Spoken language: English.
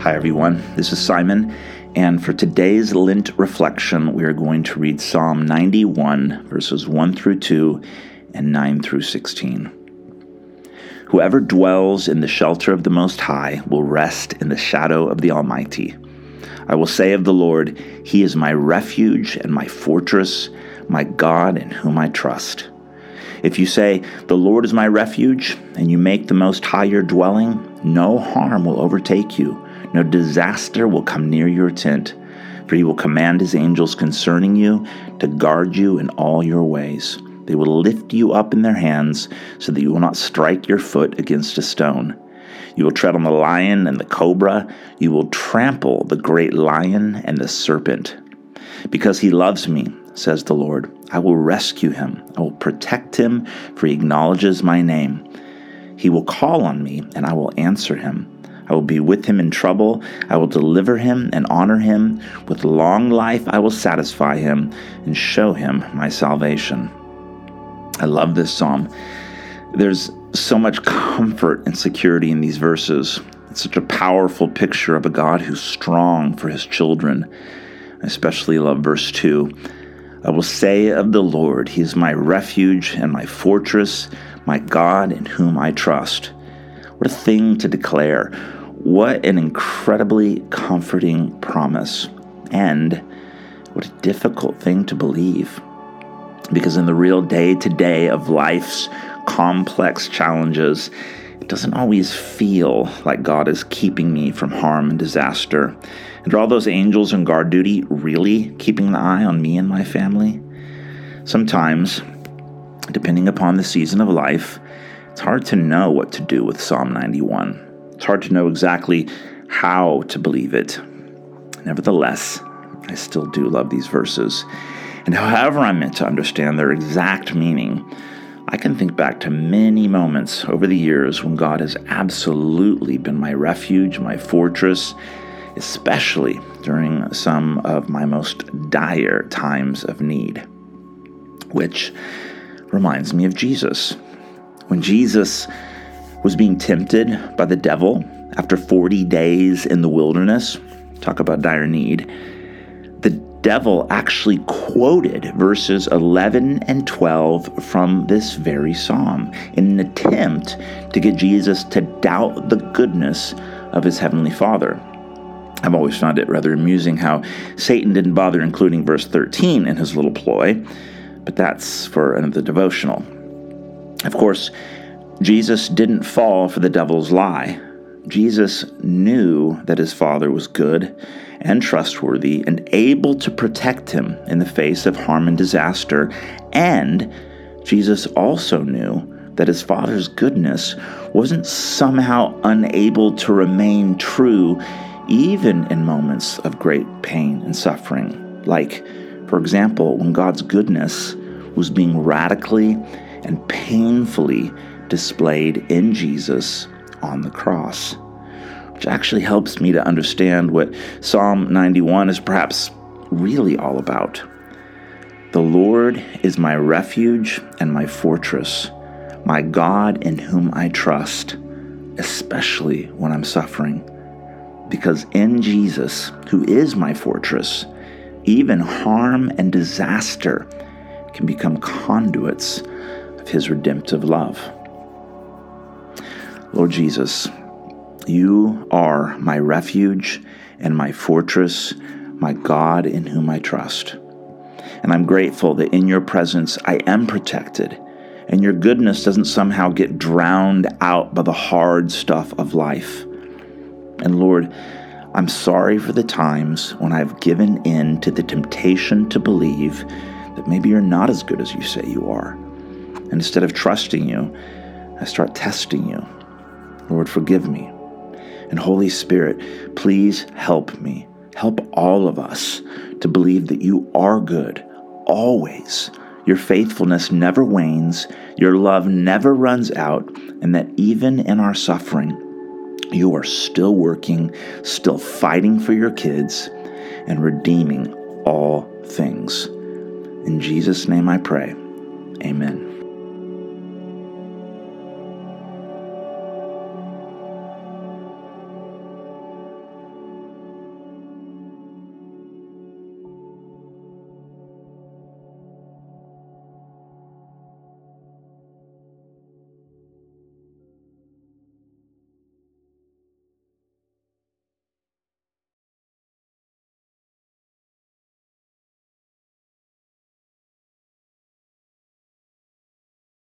Hi, everyone. This is Simon, and for today's Lent reflection, we are going to read Psalm 91, verses 1 through 2 and 9 through 16. Whoever dwells in the shelter of the Most High will rest in the shadow of the Almighty. I will say of the Lord, He is my refuge and my fortress, my God in whom I trust. If you say, The Lord is my refuge, and you make the Most High your dwelling, no harm will overtake you no disaster will come near your tent, for he will command his angels concerning you to guard you in all your ways. They will lift you up in their hands so that you will not strike your foot against a stone. You will tread on the lion and the cobra. You will trample the great lion and the serpent. Because he loves me, says the Lord, I will rescue him. I will protect him, for he acknowledges my name. He will call on me, and I will answer him. I will be with him in trouble. I will deliver him and honor him. With long life, I will satisfy him and show him my salvation. I love this psalm. There's so much comfort and security in these verses. It's such a powerful picture of a God who's strong for his children. I especially love verse 2. I will say of the Lord, He is my refuge and my fortress, my God in whom I trust. What a thing to declare. What an incredibly comforting promise, and what a difficult thing to believe. Because in the real day to day of life's complex challenges, it doesn't always feel like God is keeping me from harm and disaster. And are all those angels on guard duty really keeping an eye on me and my family? Sometimes, depending upon the season of life, it's hard to know what to do with Psalm 91. It's hard to know exactly how to believe it. Nevertheless, I still do love these verses. And however I'm meant to understand their exact meaning, I can think back to many moments over the years when God has absolutely been my refuge, my fortress, especially during some of my most dire times of need. Which reminds me of Jesus. When Jesus was being tempted by the devil after 40 days in the wilderness. Talk about dire need. The devil actually quoted verses 11 and 12 from this very psalm in an attempt to get Jesus to doubt the goodness of his heavenly Father. I've always found it rather amusing how Satan didn't bother including verse 13 in his little ploy, but that's for another devotional. Of course, Jesus didn't fall for the devil's lie. Jesus knew that his Father was good and trustworthy and able to protect him in the face of harm and disaster. And Jesus also knew that his Father's goodness wasn't somehow unable to remain true even in moments of great pain and suffering. Like, for example, when God's goodness was being radically and painfully displayed in Jesus on the cross, which actually helps me to understand what Psalm 91 is perhaps really all about. The Lord is my refuge and my fortress, my God in whom I trust, especially when I'm suffering. Because in Jesus, who is my fortress, even harm and disaster can become conduits of his redemptive love. Lord Jesus, you are my refuge and my fortress, my God in whom I trust. And I'm grateful that in your presence I am protected, and your goodness doesn't somehow get drowned out by the hard stuff of life. And Lord, I'm sorry for the times when I've given in to the temptation to believe that maybe you're not as good as you say you are. And instead of trusting you, I start testing you Lord, forgive me. And Holy Spirit, please help me. Help all of us to believe that you are good, always. Your faithfulness never wanes, your love never runs out, and that even in our suffering, you are still working, still fighting for your kids, and redeeming all things. In Jesus' name I pray. Amen.